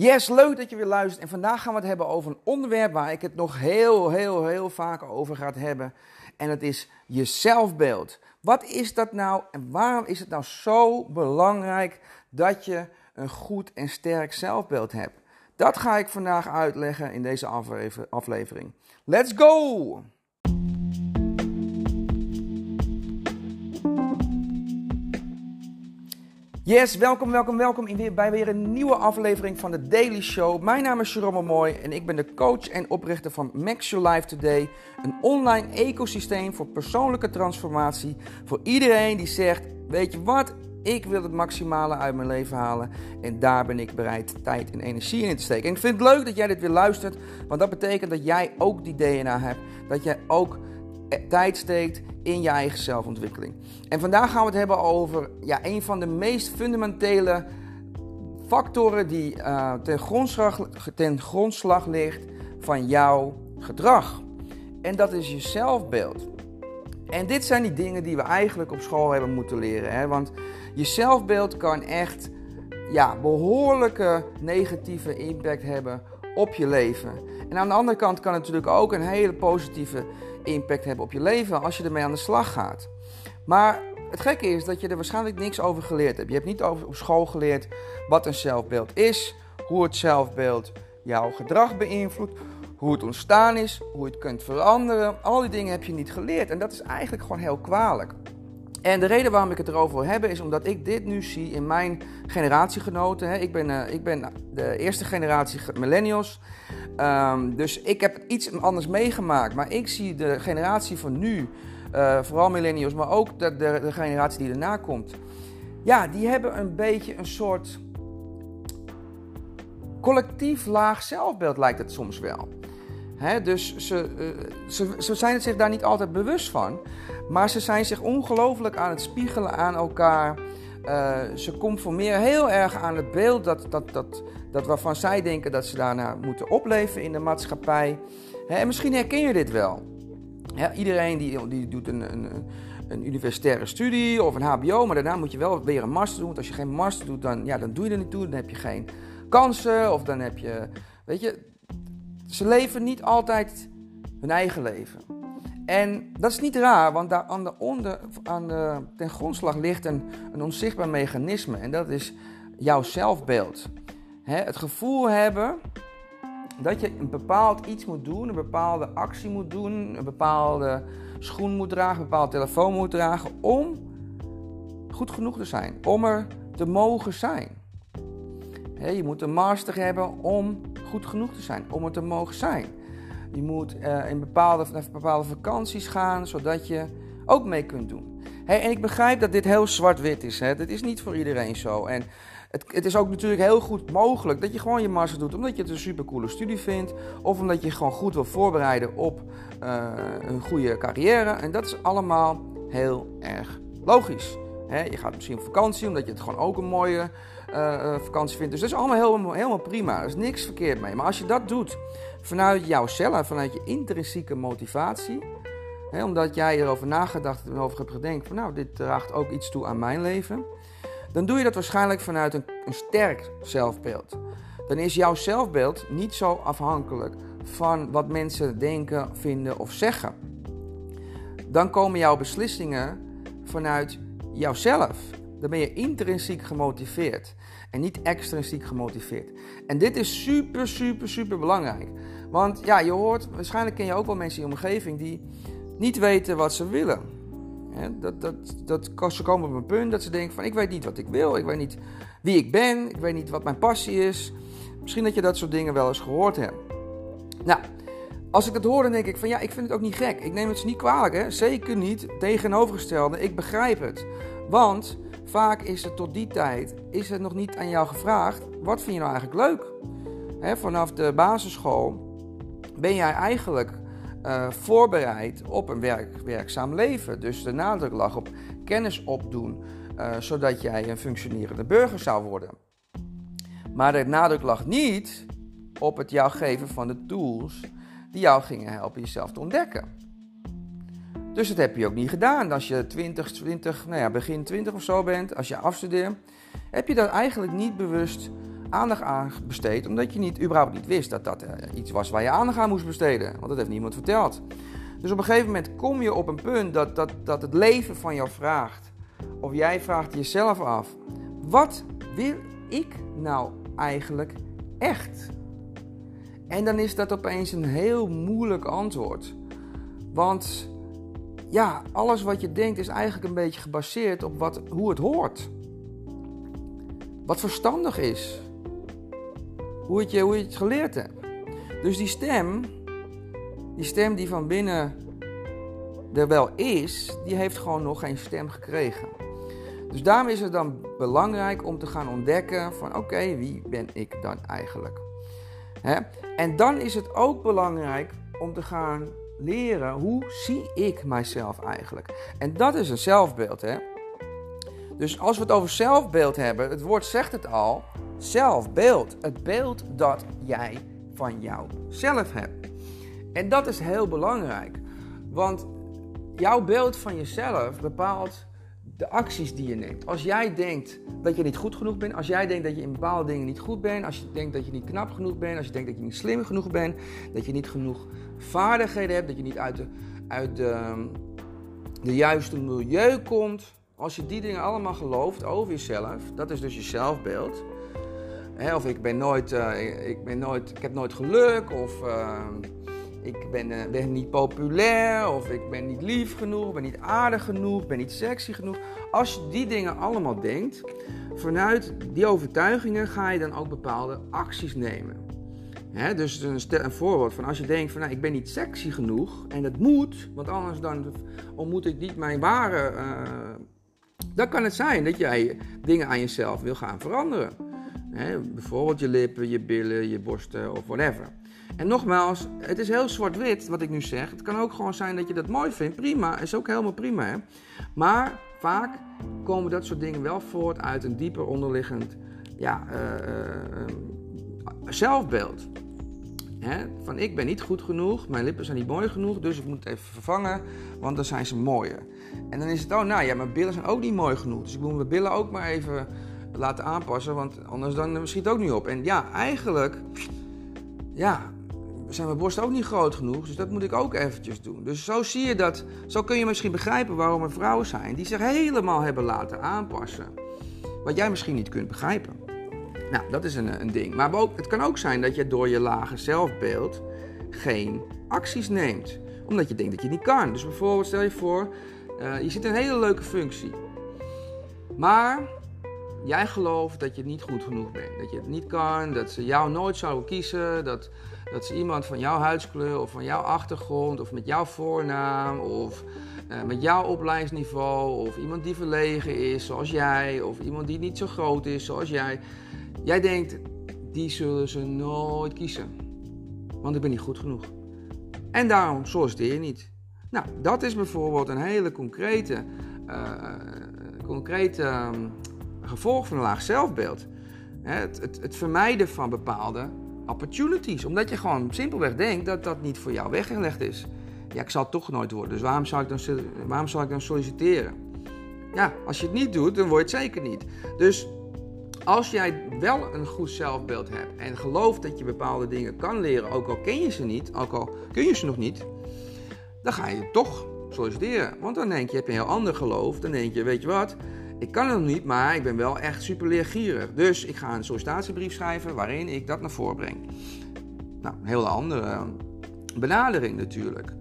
Yes, leuk dat je weer luistert. En vandaag gaan we het hebben over een onderwerp waar ik het nog heel, heel, heel vaak over ga hebben. En dat is je zelfbeeld. Wat is dat nou en waarom is het nou zo belangrijk dat je een goed en sterk zelfbeeld hebt? Dat ga ik vandaag uitleggen in deze aflevering. Let's go! Yes, welkom, welkom, welkom bij weer een nieuwe aflevering van de Daily Show. Mijn naam is Jerome Mooi en ik ben de coach en oprichter van Max Your Life Today. Een online ecosysteem voor persoonlijke transformatie. Voor iedereen die zegt, weet je wat, ik wil het maximale uit mijn leven halen. En daar ben ik bereid tijd en energie in te steken. En ik vind het leuk dat jij dit weer luistert, want dat betekent dat jij ook die DNA hebt. Dat jij ook tijd steekt in je eigen zelfontwikkeling. En vandaag gaan we het hebben over ja, een van de meest fundamentele factoren die uh, ten, grondslag, ten grondslag ligt van jouw gedrag. En dat is je zelfbeeld. En dit zijn die dingen die we eigenlijk op school hebben moeten leren. Hè? Want je zelfbeeld kan echt ja, behoorlijke negatieve impact hebben op je leven. En aan de andere kant kan het natuurlijk ook een hele positieve impact hebben op je leven als je ermee aan de slag gaat. Maar het gekke is dat je er waarschijnlijk niks over geleerd hebt. Je hebt niet over, op school geleerd wat een zelfbeeld is, hoe het zelfbeeld jouw gedrag beïnvloedt, hoe het ontstaan is, hoe je het kunt veranderen. Al die dingen heb je niet geleerd en dat is eigenlijk gewoon heel kwalijk. En de reden waarom ik het erover wil hebben is omdat ik dit nu zie in mijn generatiegenoten. Ik ben, eh, ik ben de eerste generatie millennials. Um, dus ik heb iets anders meegemaakt. Maar ik zie de generatie van nu, uh, vooral millennials, maar ook de, de, generatie die erna komt. Ja, die hebben een beetje een soort collectief laag zelfbeeld, lijkt het soms wel. Dus ze, uh, ze, ze zijn zich daar niet altijd bewust van. Maar ze zijn zich ongelooflijk aan het spiegelen aan elkaar. Uh, ze conformeren heel erg aan het beeld dat, dat, dat, dat waarvan zij denken dat ze daarna moeten opleven in de maatschappij. en misschien herken je dit wel. iedereen die, die doet een, een, een, universitaire studie of een HBO, maar daarna moet je wel weer een master doen. Want als je geen master doet, dan, ja, dan doe je er niet toe. Dan heb je geen kansen of dan heb je. Weet je, ze leven niet altijd hun eigen leven. En dat is niet raar, want daar aan de, onder, aan de ten grondslag ligt een, een onzichtbaar mechanisme. En dat is jouw zelfbeeld. het gevoel hebben dat je een bepaald iets moet doen, een bepaalde actie moet doen, een bepaalde schoen moet dragen, een bepaalde telefoon moet dragen om goed genoeg te zijn, om er te mogen zijn. je moet een master hebben om goed genoeg te zijn, om er te mogen zijn. Je moet uh, in bepaalde, bepaalde vakanties gaan, zodat je ook mee kunt doen. Hey, en ik begrijp dat dit heel zwart-wit is. Hè? Is niet voor iedereen zo. En het, het, is ook natuurlijk heel goed mogelijk dat je gewoon je master doet omdat je het een supercoole studie vindt. Of omdat je gewoon goed wil voorbereiden op uh, een goede carrière. En dat is allemaal heel erg logisch. Je gaat misschien op vakantie omdat je het gewoon ook een mooie uh, vakantie vindt. Dus dat is allemaal heel, helemaal prima. Er is niks verkeerd mee. Maar als je dat doet vanuit jouzelf, vanuit je intrinsieke motivatie. Omdat jij erover nagedacht en over hebt gedenkt van nou, dit draagt ook iets toe aan mijn leven. Dan doe je dat waarschijnlijk vanuit een, een sterk zelfbeeld. Dan is jouw zelfbeeld niet zo afhankelijk van wat mensen denken, vinden of zeggen. Dan komen jouw beslissingen vanuit jouzelf. Dan ben je intrinsiek gemotiveerd en niet extrinsiek gemotiveerd. En dit is super, super, super belangrijk. Want ja, je hoort, waarschijnlijk ken je ook wel mensen in je omgeving die niet weten wat ze willen. dat, dat, dat, ze komen op een punt dat ze denken van ik weet niet wat ik wil, ik weet niet wie ik ben, ik weet niet wat mijn passie is. Misschien dat je dat soort dingen wel eens gehoord hebt. Nou, als ik dat hoor, dan denk ik van ja, ik vind het ook niet gek. Ik neem het ze niet kwalijk, hè? zeker niet tegenovergestelde. Ik begrijp het. Want vaak is het tot die tijd is het nog niet aan jou gevraagd: wat vind je nou eigenlijk leuk? vanaf de basisschool ben jij eigenlijk uh, voorbereid op een werk, werkzaam leven. Dus de nadruk lag op kennis opdoen, uh, zodat jij een functionerende burger zou worden. Maar de nadruk lag niet op het jou geven van de tools die jou gingen helpen jezelf te ontdekken. Dus dat heb je ook niet gedaan. Als je 20, 20, nou ja, begin 20 of zo bent, als je afstudeert, heb je dat eigenlijk niet bewust aandacht aan besteed, omdat je niet, überhaupt niet wist dat dat eh, iets was waar je aandacht aan moest besteden. Want dat heeft niemand verteld. Dus op een gegeven moment kom je op een punt dat, dat, dat het leven van jou vraagt. Of jij vraagt jezelf af: wat wil ik nou eigenlijk echt? En dan is dat opeens een heel moeilijk antwoord. Want ja, alles wat je denkt is eigenlijk een beetje gebaseerd op wat, hoe het hoort. Wat verstandig is. Hoe, het je, hoe je het geleerd hebt. Dus die stem, die stem die van binnen er wel is, die heeft gewoon nog geen stem gekregen. Dus daarom is het dan belangrijk om te gaan ontdekken van oké, wie ben ik dan eigenlijk? Hè? En dan is het ook belangrijk om te gaan leren hoe zie ik mijzelf eigenlijk. En dat is een zelfbeeld. Hè? Dus als we het over zelfbeeld hebben, het woord zegt het al, zelfbeeld. Het beeld dat jij van jouzelf hebt. En dat is heel belangrijk. Want jouw beeld van jezelf bepaalt de acties die je neemt. Als jij denkt dat je niet goed genoeg bent, als jij denkt dat je in bepaalde dingen niet goed bent, als je denkt dat je niet knap genoeg bent, als je denkt dat je niet slim genoeg bent, dat je niet genoeg vaardigheden hebt, dat je niet uit de, uit de, de juiste milieu komt. Als je die dingen allemaal gelooft over jezelf, dat is dus je zelfbeeld. of ik ben nooit, uh, ik, ben nooit, ik heb nooit geluk, of uh, ik ben, uh, ben, niet populair, of ik ben niet lief genoeg, ben niet aardig genoeg, ben niet sexy genoeg. Als je die dingen allemaal denkt, vanuit die overtuigingen ga je dan ook bepaalde acties nemen. Hè, dus een, een, voorbeeld van als je denkt van nou, ik ben niet sexy genoeg en het moet, want anders dan ontmoet ik niet mijn ware. Uh, dan kan het zijn dat jij dingen aan jezelf wil gaan veranderen. Bijvoorbeeld je lippen, je billen, je borsten of whatever. En nogmaals, het is heel zwart-wit wat ik nu zeg. Het kan ook gewoon zijn dat je dat mooi vindt. Prima, is ook helemaal prima. Hè? Maar vaak komen dat soort dingen wel voort uit een dieper onderliggend ja, uh, uh, zelfbeeld. Hè? Van ik ben niet goed genoeg, mijn lippen zijn niet mooi genoeg, dus ik moet het even vervangen, want dan zijn ze mooier. En dan is het, oh nou ja, mijn billen zijn ook niet mooi genoeg, dus ik moet mijn billen ook maar even laten aanpassen, want anders dan schiet het ook niet op. En ja, eigenlijk, ja, zijn mijn borsten ook niet groot genoeg, dus dat moet ik ook eventjes doen. Dus zo zie je dat, zo kun je misschien begrijpen waarom er vrouwen zijn die zich helemaal hebben laten aanpassen. Wat jij misschien niet kunt begrijpen. Nou, dat is een, een ding. Maar ook, het kan ook zijn dat je door je lage zelfbeeld geen acties neemt. Omdat je denkt dat je niet kan. Dus bijvoorbeeld, stel je voor, uh, je zit een hele leuke functie. Maar jij gelooft dat je niet goed genoeg bent. Dat je het niet kan, dat ze jou nooit zouden kiezen. Dat, dat ze iemand van jouw huidskleur of van jouw achtergrond of met jouw voornaam of uh, met jouw opleidingsniveau of iemand die verlegen is zoals jij of iemand die niet zo groot is zoals jij. Jij denkt, die zullen ze nooit kiezen. Want ik ben niet goed genoeg. En daarom solliciteer je niet. Nou, dat is bijvoorbeeld een hele concrete, uh, concrete uh, gevolg van een laag zelfbeeld. Het, het, het, vermijden van bepaalde opportunities. Omdat je gewoon simpelweg denkt dat dat niet voor jou weggelegd is. Ja, ik zal het toch nooit worden, dus waarom zou ik dan, waarom zou ik dan solliciteren? Ja, als je het niet doet, dan word je het zeker niet. Dus als jij wel een goed zelfbeeld hebt en gelooft dat je bepaalde dingen kan leren, ook al ken je ze niet, ook al kun je ze nog niet, dan ga je toch solliciteren. Want dan denk je, heb je een heel ander geloof. Dan denk je, weet je wat, ik kan het nog niet, maar ik ben wel echt super leergierig. Dus ik ga een sollicitatiebrief schrijven waarin ik dat naar voren breng. Nou, een hele andere benadering natuurlijk.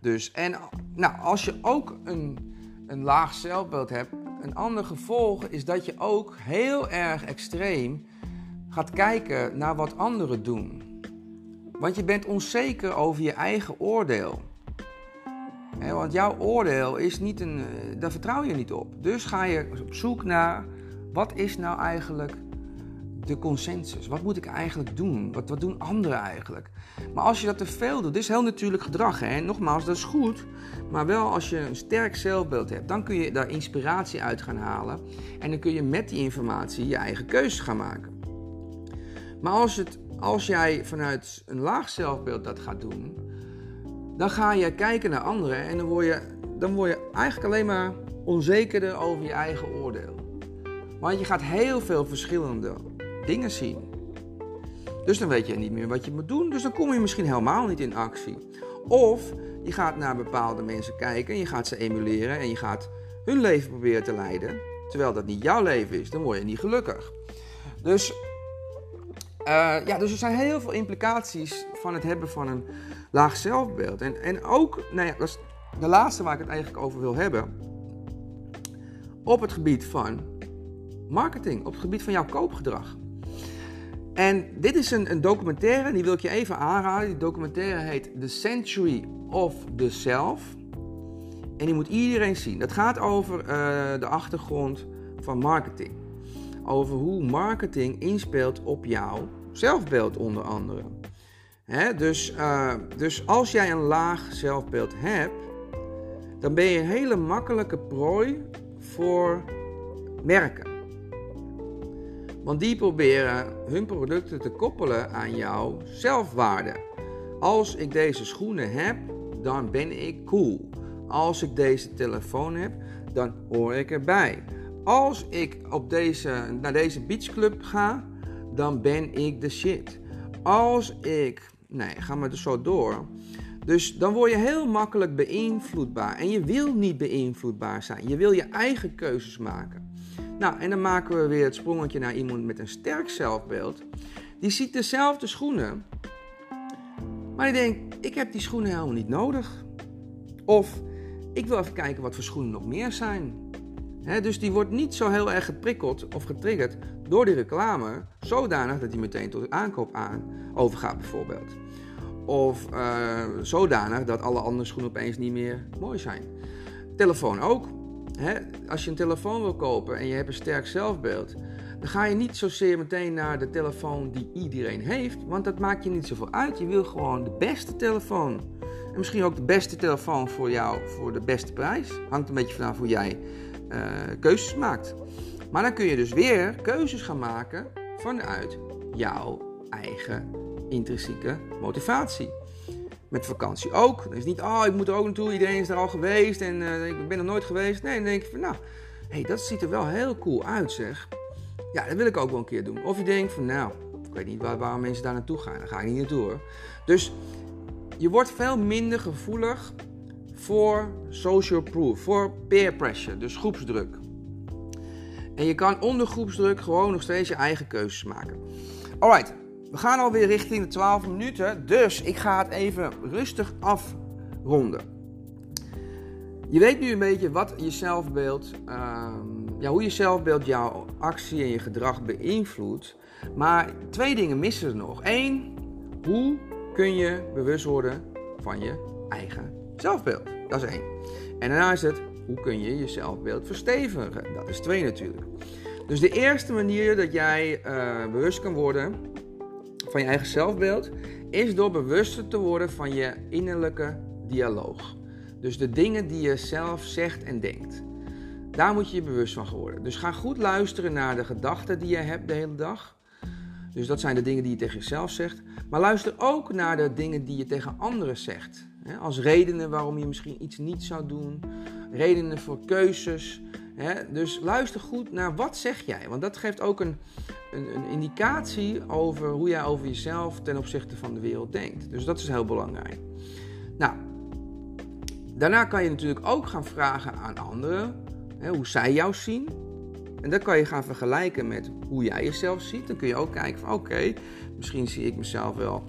Dus, en nou, als je ook een, een laag zelfbeeld hebt, een ander gevolg is dat je ook heel erg extreem gaat kijken naar wat anderen doen. Want je bent onzeker over je eigen oordeel. Want jouw oordeel is niet een. Eh, daar vertrouw je niet op. Dus ga je op zoek naar wat is nou eigenlijk de consensus? Wat moet ik eigenlijk doen? Wat, wat doen anderen eigenlijk? Maar als je dat te veel doet, dit is heel natuurlijk gedrag. Hè? Nogmaals, dat is goed. Maar wel als je een sterk zelfbeeld hebt, dan kun je daar inspiratie uit gaan halen. En dan kun je met die informatie je eigen keuze gaan maken. Maar als, het, als jij vanuit een laag zelfbeeld dat gaat doen, dan ga je kijken naar anderen en dan word je, dan word je eigenlijk alleen maar onzekerder over je eigen oordeel. Want je gaat heel veel verschillende dingen zien. Dus dan weet je niet meer wat je moet doen. Dus dan kom je misschien helemaal niet in actie. Of je gaat naar bepaalde mensen kijken en je gaat ze emuleren en je gaat hun leven proberen te leiden. Terwijl dat niet jouw leven is, dan word je niet gelukkig. Dus, ja, dus er zijn heel veel implicaties van het hebben van een laag zelfbeeld. En, en ook, nou ja, dat is de laatste waar ik het eigenlijk over wil hebben. Op het gebied van marketing, op het gebied van jouw koopgedrag. En dit is een, een documentaire, die wil ik je even aanraden. Die documentaire heet The Century of the Self. En die moet iedereen zien. Dat gaat over uh, de achtergrond van marketing. Over hoe marketing inspeelt op jouw zelfbeeld onder andere. Dus, uh, dus als jij een laag zelfbeeld hebt, dan ben je een hele makkelijke prooi voor merken. Want die proberen hun producten te koppelen aan jouw zelfwaarde. Als ik deze schoenen heb, dan ben ik cool. Als ik deze telefoon heb, dan hoor ik erbij. Als ik op deze, naar deze beachclub ga, dan ben ik de shit. Als ik. Nee, ga maar dus zo door. Dus dan word je heel makkelijk beïnvloedbaar. En je wil niet beïnvloedbaar zijn. Je wil je eigen keuzes maken. Nou, en dan maken we weer het sprongetje naar iemand met een sterk zelfbeeld. Die ziet dezelfde schoenen. Maar die denkt, ik heb die schoenen helemaal niet nodig. Of, ik wil even kijken wat voor schoenen nog meer zijn. Dus die wordt niet zo heel erg geprikkeld of getriggerd door die reclame, zodanig dat hij meteen tot aankoop aan overgaat bijvoorbeeld. Of uh, zodanig dat alle andere schoenen opeens niet meer mooi zijn. Telefoon ook. als je een telefoon wil kopen en je hebt een sterk zelfbeeld, dan ga je niet zozeer meteen naar de telefoon die iedereen heeft, want dat maakt je niet zoveel uit. Je wil gewoon de beste telefoon. En misschien ook de beste telefoon voor jou voor de beste prijs. Hangt een beetje vanaf hoe jij uh, keuzes maakt. Maar dan kun je dus weer keuzes gaan maken vanuit jouw eigen intrinsieke motivatie. Met vakantie ook. Het is niet, oh, ik moet er ook naartoe, iedereen is er al geweest en uh, ik ben er nooit geweest. Nee, dan denk je van, nou, hey, dat ziet er wel heel cool uit, zeg. Ja, dat wil ik ook wel een keer doen. Of je denkt van, nou, ik weet niet waar, waarom mensen daar naartoe gaan. Dan ga ik niet naartoe hoor. Dus je wordt veel minder gevoelig voor social proof, voor peer pressure, dus groepsdruk. En je kan onder groepsdruk gewoon nog steeds je eigen keuzes maken. Alright, we gaan alweer richting de 12 minuten, dus ik ga het even rustig afronden. Je weet nu een beetje wat je zelfbeeld, uh, ja, hoe je zelfbeeld jouw actie en je gedrag beïnvloedt. Maar twee dingen missen er nog. Eén, hoe kun je bewust worden van je eigen zelfbeeld? Dat is één. En daarna is het, hoe kun je je zelfbeeld verstevigen? Dat is twee natuurlijk. Dus de eerste manier dat jij uh, bewust kan worden van je eigen zelfbeeld, is door bewuster te worden van je innerlijke dialoog. Dus de dingen die je zelf zegt en denkt. Daar moet je je bewust van worden. Dus ga goed luisteren naar de gedachten die je hebt de hele dag. Dus dat zijn de dingen die je tegen jezelf zegt. Maar luister ook naar de dingen die je tegen anderen zegt. Als redenen waarom je misschien iets niet zou doen. Redenen voor keuzes. Dus luister goed naar wat zeg jij. Want dat geeft ook een, een, een, indicatie over hoe jij over jezelf ten opzichte van de wereld denkt. Dus dat is heel belangrijk. Nou, daarna kan je natuurlijk ook gaan vragen aan anderen hoe zij jou zien. En dat kan je gaan vergelijken met hoe jij jezelf ziet. Dan kun je ook kijken van oké, misschien zie ik mezelf wel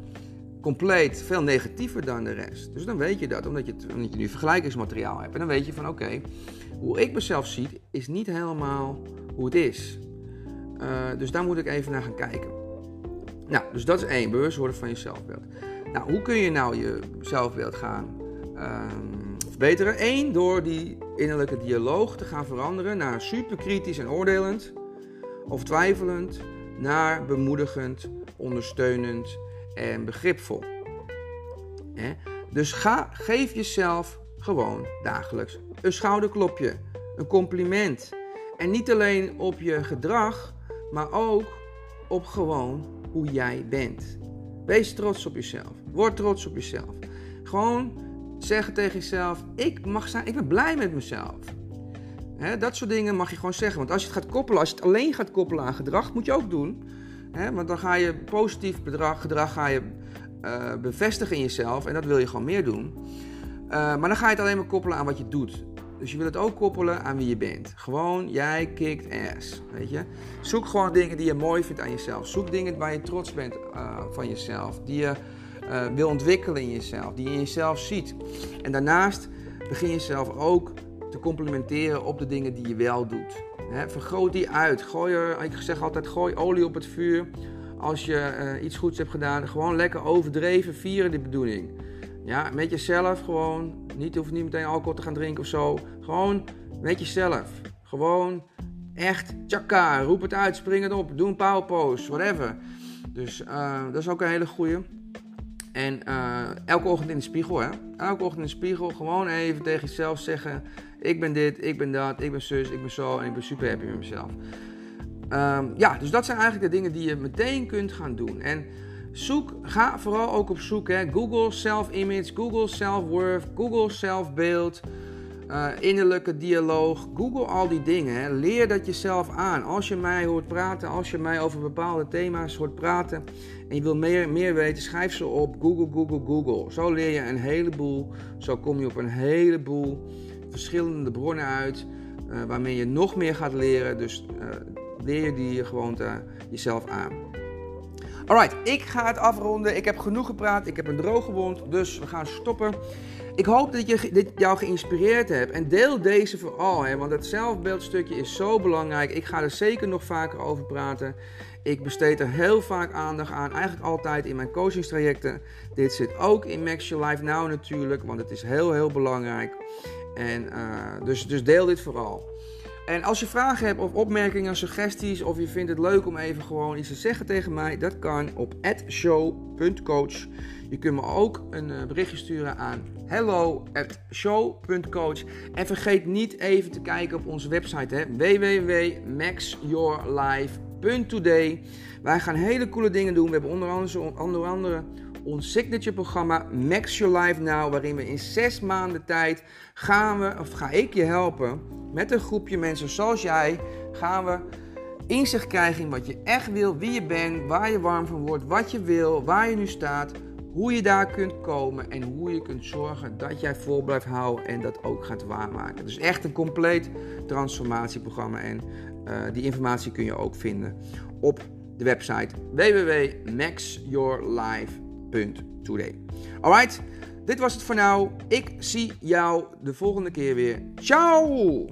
compleet veel negatiever dan de rest. Dus dan weet je dat, omdat je, nu vergelijkingsmateriaal hebt. En dan weet je van oké, hoe ik mezelf zie is niet helemaal hoe het is. Uh, dus daar moet ik even naar gaan kijken. Nou, dus dat is één, bewust worden van je zelfbeeld. Nou, hoe kun je nou je zelfbeeld gaan um, verbeteren? Eén, door die innerlijke dialoog te gaan veranderen naar superkritisch en oordelend of twijfelend, naar bemoedigend, ondersteunend en begripvol. Dus ga, geef jezelf gewoon dagelijks een schouderklopje, een compliment. En niet alleen op je gedrag, maar ook op gewoon hoe jij bent. Wees trots op jezelf. Word trots op jezelf. Gewoon zeggen tegen jezelf: ik mag zijn, ik ben blij met mezelf. dat soort dingen mag je gewoon zeggen. Want als je het gaat koppelen, als je het alleen gaat koppelen aan gedrag, moet je ook doen. Hè? Want dan ga je positief gedrag ga je, uh, bevestigen in jezelf. En dat wil je gewoon meer doen. Uh, maar dan ga je het alleen maar koppelen aan wat je doet. Dus je wil het ook koppelen aan wie je bent. Gewoon, jij kikt ass, weet je. Zoek gewoon dingen die je mooi vindt aan jezelf. Zoek dingen waar je trots bent uh, van jezelf. Die je wil ontwikkelen in jezelf. Die je in jezelf ziet. En daarnaast begin jezelf ook te complimenteren op de dingen die je wel doet. Vergroot die uit. Gooi er, ik zeg altijd, gooi olie op het vuur. Als je uh, iets goeds hebt gedaan, gewoon lekker overdreven vieren die bedoeling. Ja, met jezelf gewoon. Niet hoeft niet meteen alcohol te gaan drinken of zo. Gewoon met jezelf. Gewoon echt tjaka. Roep het uit, spring het op. Doe een power pose, whatever. Dus uh, dat is ook een hele goeie. En uh, elke ochtend in de spiegel, hè. Elke ochtend in de spiegel gewoon even tegen jezelf zeggen... Ik ben dit, ik ben dat, ik ben zus, ik ben zo en ik ben super happy met mezelf. Um, ja, dus dat zijn eigenlijk de dingen die je meteen kunt gaan doen. En zoek, ga vooral ook op zoek. Hè. Google self-image, Google self-worth, Google self-beeld, uh, innerlijke dialoog. Google al die dingen. Hè. Leer dat jezelf aan. Als je mij hoort praten, als je mij over bepaalde thema's hoort praten en je wil meer, meer weten, schrijf ze op. Google, Google, Google. Zo leer je een heleboel. Zo kom je op een heleboel verschillende bronnen uit. Uh, waarmee je nog meer gaat leren. Dus uh, leer je die gewoonte jezelf aan. Alright, ik ga het afronden. Ik heb genoeg gepraat. Ik heb een droge wond. Dus we gaan stoppen. Ik hoop dat je, dit jou geïnspireerd hebt. En deel deze vooral. Hè, want het zelfbeeldstukje is zo belangrijk. Ik ga er zeker nog vaker over praten. Ik besteed er heel vaak aandacht aan. Eigenlijk altijd in mijn coachingstrajecten. Dit zit ook in Max Your Life Now natuurlijk. Want het is heel, heel belangrijk. En, uh, dus, dus deel dit vooral. En als je vragen hebt of opmerkingen, suggesties of je vindt het leuk om even gewoon iets te zeggen tegen mij, dat kan op show.coach. Je kunt me ook een berichtje sturen aan hello@show.coach en vergeet niet even te kijken op onze website www.maxyourlife.today. Wij gaan hele coole dingen doen. We hebben onder andere, onder andere ons signature programma Max Your Life Now, waarin we in zes maanden tijd gaan we, of ga ik je helpen met een groepje mensen zoals jij, gaan we inzicht krijgen in wat je echt wil, wie je bent, waar je warm van wordt, wat je wil, waar je nu staat, hoe je daar kunt komen en hoe je kunt zorgen dat jij vol blijft houden en dat ook gaat waarmaken. Dus echt een compleet transformatieprogramma en eh, die informatie kun je ook vinden op de website www.maxyourlife.today. Alright, dit was het voor nu. Ik zie jou de volgende keer weer. Ciao!